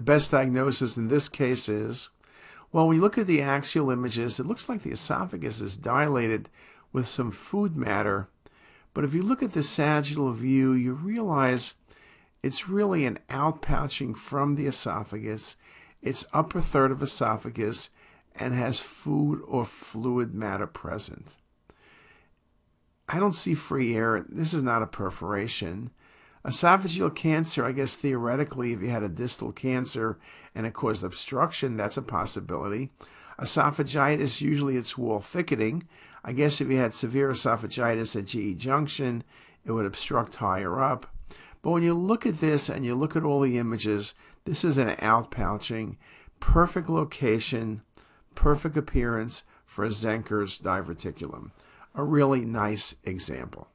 The best diagnosis in this case is well, when you look at the axial images, it looks like the esophagus is dilated with some food matter. But if you look at the sagittal view, you realize it's really an outpouching from the esophagus. It's upper third of esophagus and has food or fluid matter present. I don't see free air. This is not a perforation. Esophageal cancer, I guess theoretically, if you had a distal cancer and it caused obstruction, that's a possibility. Esophagitis, usually it's wall thickening. I guess if you had severe esophagitis at GE junction, it would obstruct higher up. But when you look at this and you look at all the images, this is an outpouching, perfect location, perfect appearance for a Zenker's diverticulum. A really nice example.